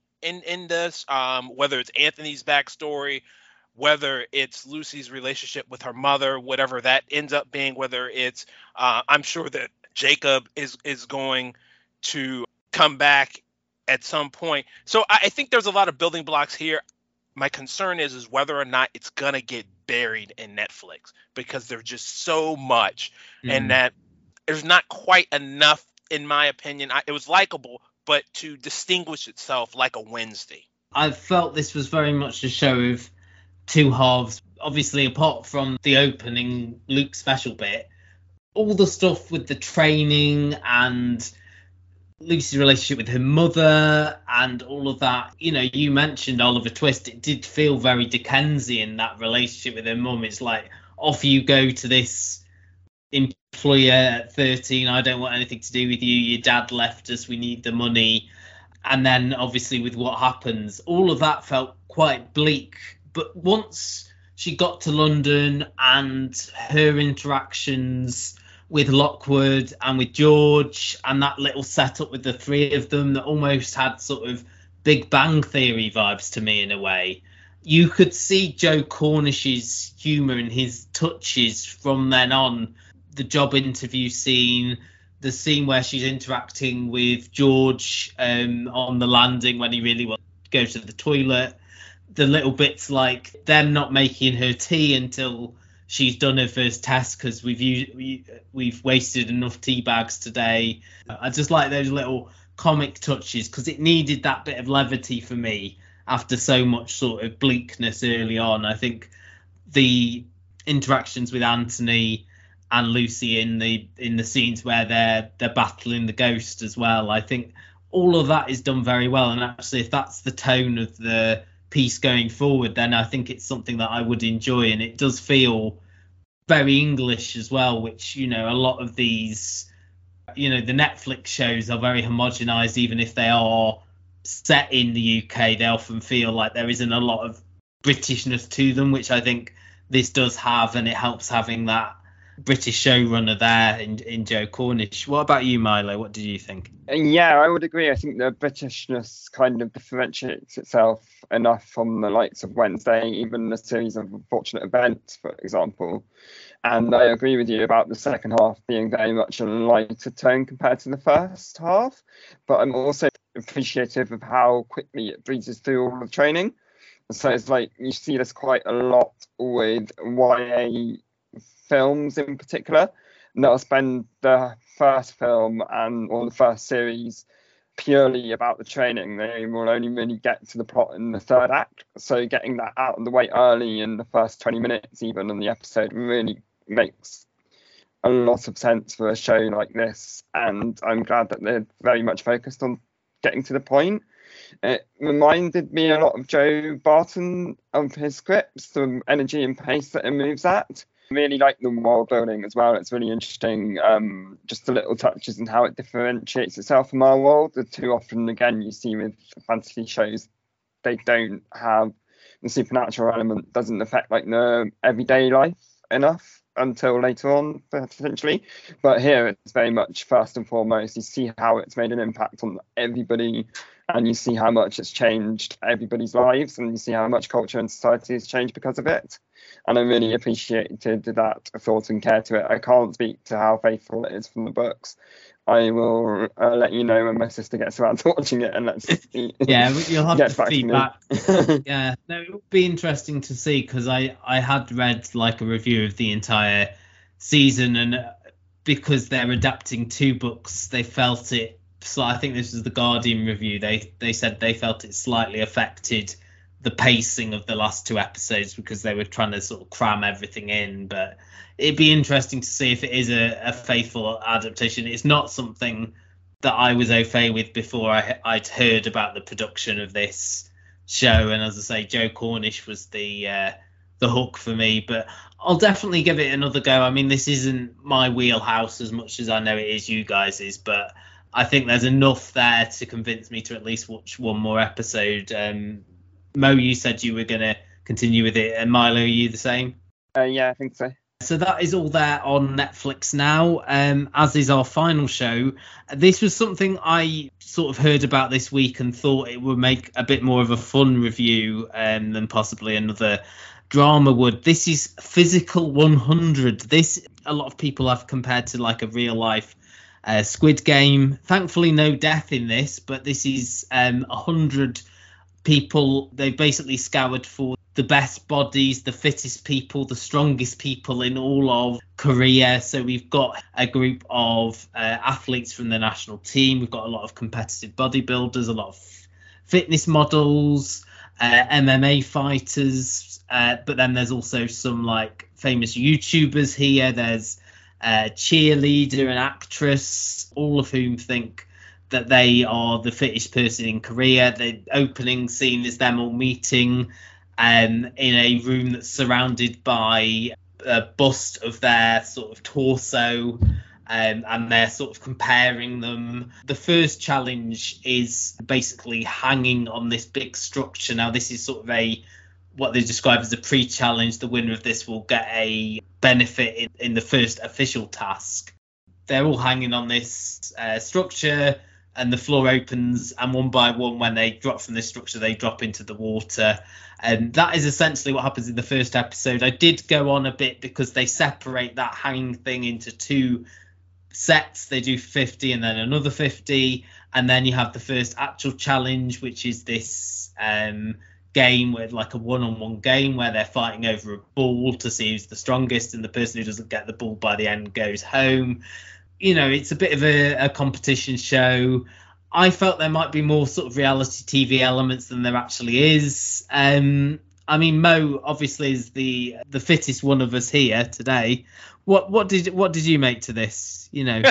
in in this, um, whether it's Anthony's backstory, whether it's Lucy's relationship with her mother, whatever that ends up being, whether it's uh, I'm sure that Jacob is is going to come back at some point. So I, I think there's a lot of building blocks here. My concern is is whether or not it's gonna get buried in Netflix because there's just so much, Mm. and that there's not quite enough, in my opinion. I, it was likable, but to distinguish itself like a Wednesday. I felt this was very much a show of two halves. Obviously, apart from the opening Luke special bit, all the stuff with the training and Lucy's relationship with her mother and all of that. You know, you mentioned Oliver Twist. It did feel very Dickensian that relationship with her mum. It's like off you go to this employer at 13. I don't want anything to do with you. Your dad left us. We need the money. And then obviously with what happens, all of that felt quite bleak. But once she got to London and her interactions with Lockwood and with George and that little setup with the three of them that almost had sort of Big Bang Theory vibes to me in a way. You could see Joe Cornish's humour and his touches from then on. The job interview scene, the scene where she's interacting with George um, on the landing when he really wants to go to the toilet. The little bits like them not making her tea until she's done her first test because we've used, we, we've wasted enough tea bags today. I just like those little comic touches because it needed that bit of levity for me after so much sort of bleakness early on. I think the interactions with Anthony and Lucy in the in the scenes where they're they're battling the ghost as well. I think all of that is done very well. And actually, if that's the tone of the piece going forward, then I think it's something that I would enjoy. And it does feel very English as well, which you know a lot of these, you know, the Netflix shows are very homogenized, even if they are set in the UK. They often feel like there isn't a lot of Britishness to them, which I think this does have, and it helps having that British showrunner there in, in Joe Cornish. What about you, Milo? What did you think? Yeah, I would agree. I think the Britishness kind of differentiates itself enough from the likes of Wednesday, even the series of unfortunate events, for example. And I agree with you about the second half being very much a lighter tone compared to the first half. But I'm also appreciative of how quickly it breezes through all the training. So it's like you see this quite a lot with YA films in particular. And they'll spend the first film and or the first series purely about the training. They will only really get to the plot in the third act. So getting that out of the way early in the first 20 minutes, even in the episode, really makes a lot of sense for a show like this. And I'm glad that they're very much focused on getting to the point. It reminded me a lot of Joe Barton of his scripts, the energy and pace that it moves at. Really like the world building as well. It's really interesting, um, just the little touches and how it differentiates itself from our world. Too often, again, you see with fantasy shows, they don't have the supernatural element doesn't affect like the everyday life enough until later on potentially but here it's very much first and foremost you see how it's made an impact on everybody and you see how much it's changed everybody's lives and you see how much culture and society has changed because of it and i really appreciated that thought and care to it i can't speak to how faithful it is from the books I will uh, let you know when my sister gets around to watching it, and let's see. yeah, you'll have get to back to feedback. yeah, no, it would be interesting to see because I I had read like a review of the entire season, and uh, because they're adapting two books, they felt it. So I think this was the Guardian review. They they said they felt it slightly affected the pacing of the last two episodes because they were trying to sort of cram everything in. But it'd be interesting to see if it is a, a faithful adaptation. It's not something that I was au fait with before I, I'd heard about the production of this show. And as I say, Joe Cornish was the uh, the hook for me. But I'll definitely give it another go. I mean, this isn't my wheelhouse as much as I know it is you guys's, but I think there's enough there to convince me to at least watch one more episode. Um, Mo, you said you were going to continue with it, and Milo, are you the same? Uh, yeah, I think so. So that is all there on Netflix now, um, as is our final show. This was something I sort of heard about this week and thought it would make a bit more of a fun review um, than possibly another drama would. This is Physical 100. This a lot of people have compared to like a real life uh, Squid Game. Thankfully, no death in this, but this is um, 100 people. They basically scoured for the best bodies, the fittest people, the strongest people in all of Korea. So we've got a group of uh, athletes from the national team. We've got a lot of competitive bodybuilders, a lot of fitness models, uh, MMA fighters. Uh, but then there's also some like famous YouTubers here. There's a cheerleader, and actress, all of whom think that they are the fittest person in Korea. The opening scene is them all meeting um, in a room that's surrounded by a bust of their sort of torso. Um, and they're sort of comparing them. The first challenge is basically hanging on this big structure. Now, this is sort of a what they describe as a pre-challenge. The winner of this will get a benefit in, in the first official task. They're all hanging on this uh, structure, and the floor opens, and one by one, when they drop from this structure, they drop into the water. And that is essentially what happens in the first episode. I did go on a bit because they separate that hanging thing into two sets. They do 50 and then another 50. And then you have the first actual challenge, which is this um, game with like a one-on-one game where they're fighting over a ball to see who's the strongest, and the person who doesn't get the ball by the end goes home. You know, it's a bit of a, a competition show. I felt there might be more sort of reality TV elements than there actually is. Um, I mean, Mo obviously is the the fittest one of us here today. What what did what did you make to this? You know.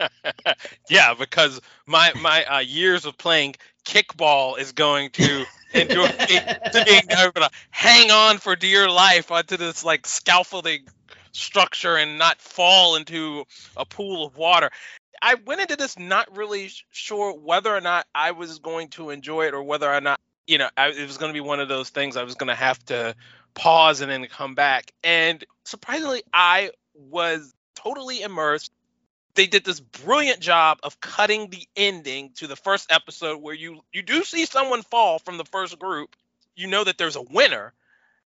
yeah, because my my uh, years of playing kickball is going to to being able to hang on for dear life onto this like scaffolding structure and not fall into a pool of water. I went into this not really sure whether or not I was going to enjoy it or whether or not, you know, I, it was going to be one of those things I was going to have to pause and then come back. And surprisingly, I was totally immersed. They did this brilliant job of cutting the ending to the first episode where you you do see someone fall from the first group. You know that there's a winner,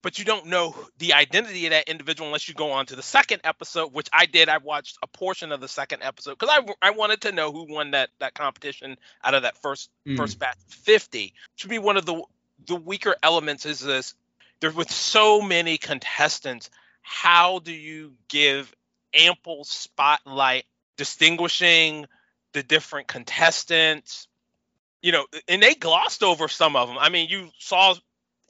but you don't know the identity of that individual unless you go on to the second episode, which I did. I watched a portion of the second episode because I, I wanted to know who won that that competition out of that first mm. first batch 50. To be one of the the weaker elements is this there's with so many contestants, how do you give ample spotlight distinguishing the different contestants? You know, and they glossed over some of them. I mean, you saw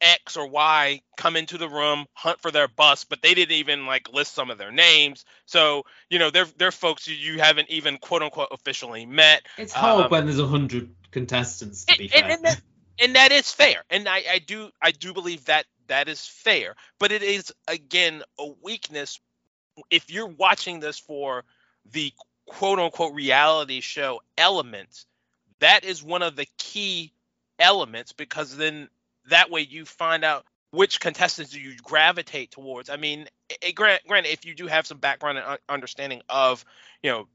X or Y come into the room, hunt for their bus, but they didn't even like list some of their names. So you know, they're they're folks you haven't even quote unquote officially met. It's hard um, when there's a hundred contestants. To be and, fair. And, that, and that is fair, and I, I do I do believe that that is fair. But it is again a weakness if you're watching this for the quote unquote reality show elements. That is one of the key elements because then that way you find out which contestants do you gravitate towards. I mean, it, grant, granted, if you do have some background and understanding of, you know,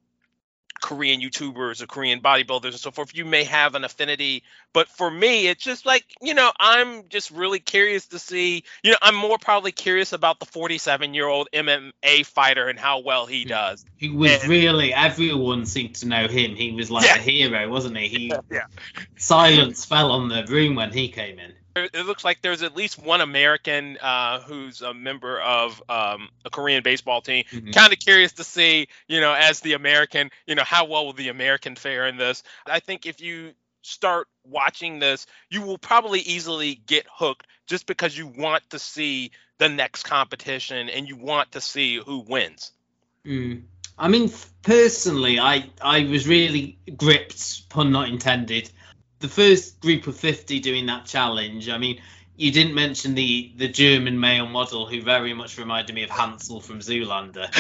Korean YouTubers or Korean bodybuilders and so forth, you may have an affinity. But for me, it's just like, you know, I'm just really curious to see, you know, I'm more probably curious about the 47 year old MMA fighter and how well he does. He was and, really, everyone seemed to know him. He was like yeah. a hero, wasn't he? He yeah. Silence fell on the room when he came in it looks like there's at least one American uh, who's a member of um, a Korean baseball team. Mm-hmm. Kind of curious to see, you know, as the American, you know, how well will the American fare in this? I think if you start watching this, you will probably easily get hooked just because you want to see the next competition and you want to see who wins. Mm. I mean, personally, I I was really gripped, pun not intended. The first group of 50 doing that challenge. I mean, you didn't mention the the German male model who very much reminded me of Hansel from Zoolander.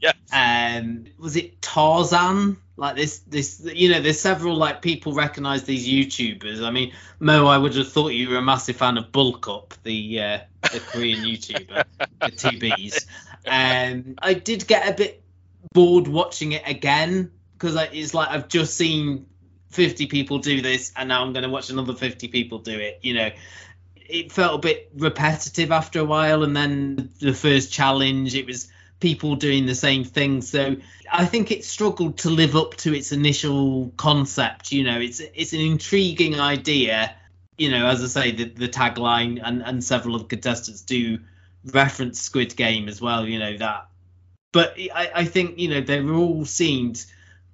yes. Um, was it Tarzan? Like this, this, you know, there's several like people recognize these YouTubers. I mean, Mo, I would have thought you were a massive fan of Bulk Up, the uh, the Korean YouTuber, the TBs. Um, I did get a bit bored watching it again because it's like I've just seen 50 people do this and now I'm going to watch another 50 people do it. You know, it felt a bit repetitive after a while. And then the first challenge, it was people doing the same thing. So I think it struggled to live up to its initial concept. You know, it's it's an intriguing idea. You know, as I say, the, the tagline and, and several of the contestants do reference Squid Game as well. You know that, but I, I think you know they were all seemed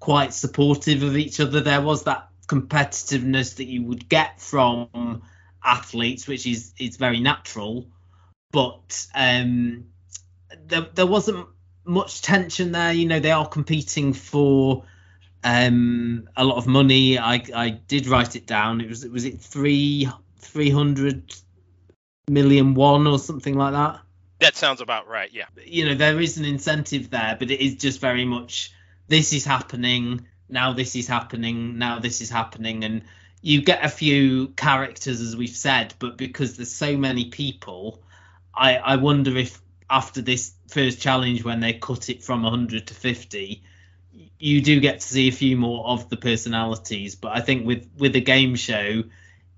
quite supportive of each other. There was that competitiveness that you would get from athletes, which is is very natural, but um, there there wasn't much tension there. You know, they are competing for um, a lot of money. I I did write it down. It was was it three three hundred million one or something like that. That sounds about right. Yeah. You know, there is an incentive there, but it is just very much this is happening now. This is happening now. This is happening, and you get a few characters as we've said, but because there's so many people, I I wonder if after this first challenge when they cut it from 100 to 50 you do get to see a few more of the personalities but i think with with a game show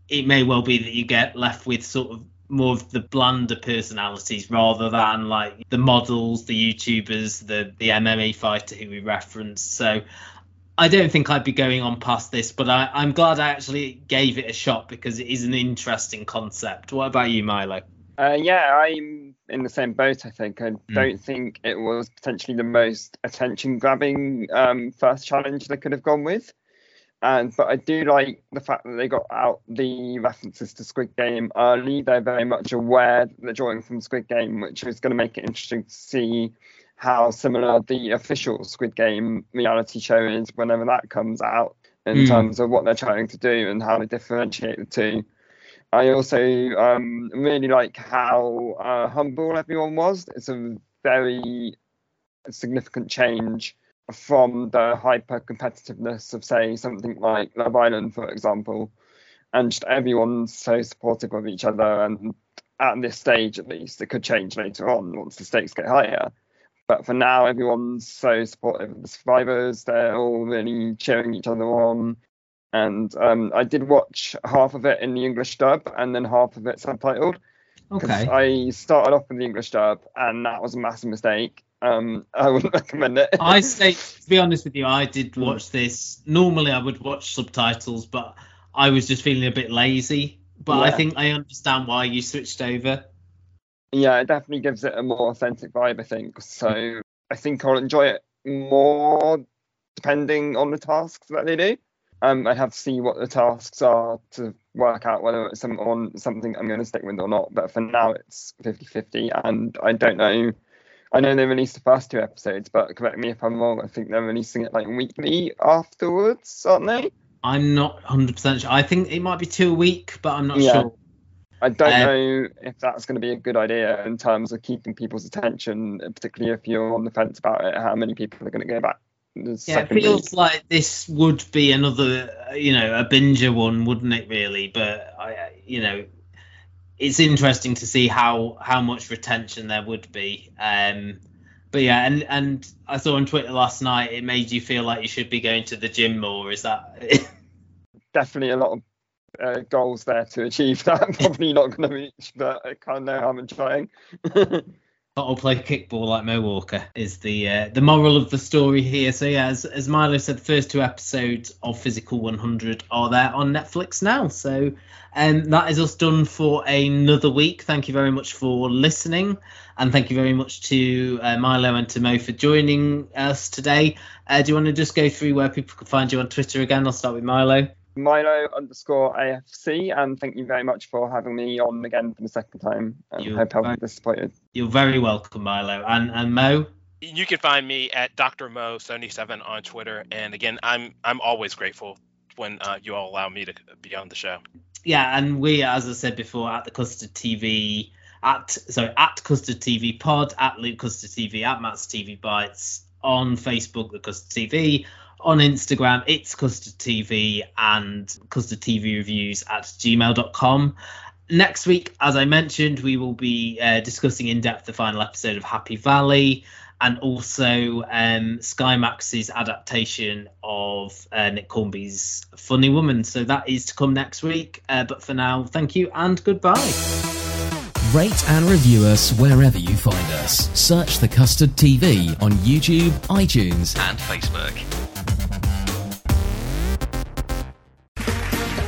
it may well be that you get left with sort of more of the blander personalities rather than like the models the youtubers the the mma fighter who we referenced so I don't think I'd be going on past this, but I, I'm glad I actually gave it a shot because it is an interesting concept. What about you, Milo? Uh, yeah, I'm in the same boat. I think I mm. don't think it was potentially the most attention-grabbing um, first challenge they could have gone with, and but I do like the fact that they got out the references to Squid Game early. They're very much aware that they're drawing from Squid Game, which is going to make it interesting to see how similar the official Squid Game reality show is whenever that comes out in mm. terms of what they're trying to do and how they differentiate the two. I also um, really like how uh, humble everyone was. It's a very significant change from the hyper competitiveness of, say, something like Love Island, for example. And just everyone's so supportive of each other. And at this stage, at least, it could change later on once the stakes get higher. But for now, everyone's so supportive of the survivors. They're all really cheering each other on. And um, I did watch half of it in the English dub and then half of it subtitled. Okay. I started off with the English dub, and that was a massive mistake. Um, I wouldn't recommend it. I say, to be honest with you, I did watch this. Normally, I would watch subtitles, but I was just feeling a bit lazy. But yeah. I think I understand why you switched over. Yeah, it definitely gives it a more authentic vibe, I think. So I think I'll enjoy it more depending on the tasks that they do. Um, I have to see what the tasks are to work out whether it's some, on something I'm going to stick with or not. But for now, it's 50 50. And I don't know. I know they released the first two episodes, but correct me if I'm wrong. I think they're releasing it like weekly afterwards, aren't they? I'm not 100% sure. I think it might be two a week, but I'm not yeah. sure. I don't um, know if that's going to be a good idea in terms of keeping people's attention, particularly if you're on the fence about it. How many people are going to go back? Yeah, it feels week. like this would be another, you know, a binger one, wouldn't it? Really, but I, you know, it's interesting to see how how much retention there would be. Um, but yeah, and and I saw on Twitter last night it made you feel like you should be going to the gym more. Is that? Definitely a lot of uh, goals there to achieve that. Probably not going to reach, but I kind of know I'm trying. I'll play kickball like Mo Walker is the uh, the moral of the story here. So yeah, as, as Milo said, the first two episodes of Physical 100 are there on Netflix now. So um, that is us done for another week. Thank you very much for listening, and thank you very much to uh, Milo and to Mo for joining us today. Uh, do you want to just go through where people can find you on Twitter again? I'll start with Milo. Milo underscore AFC, and thank you very much for having me on again for the second time. I You're hope I very- wasn't disappointed. You're very welcome, Milo. And and Mo, You can find me at Dr. Mo77 on Twitter. And again, I'm I'm always grateful when uh, you all allow me to be on the show. yeah, and we, as I said before, at the Custard TV, at sorry, at Custard TV Pod, at Luke Custard TV, at Matt's TV Bites, on Facebook, the Custard TV, on Instagram, it's Custard TV, and Custard TV Reviews at gmail.com. Next week, as I mentioned, we will be uh, discussing in depth the final episode of Happy Valley and also um, Sky Max's adaptation of uh, Nick Hornby's Funny Woman. So that is to come next week. Uh, but for now, thank you and goodbye. Rate and review us wherever you find us. Search The Custard TV on YouTube, iTunes, and Facebook.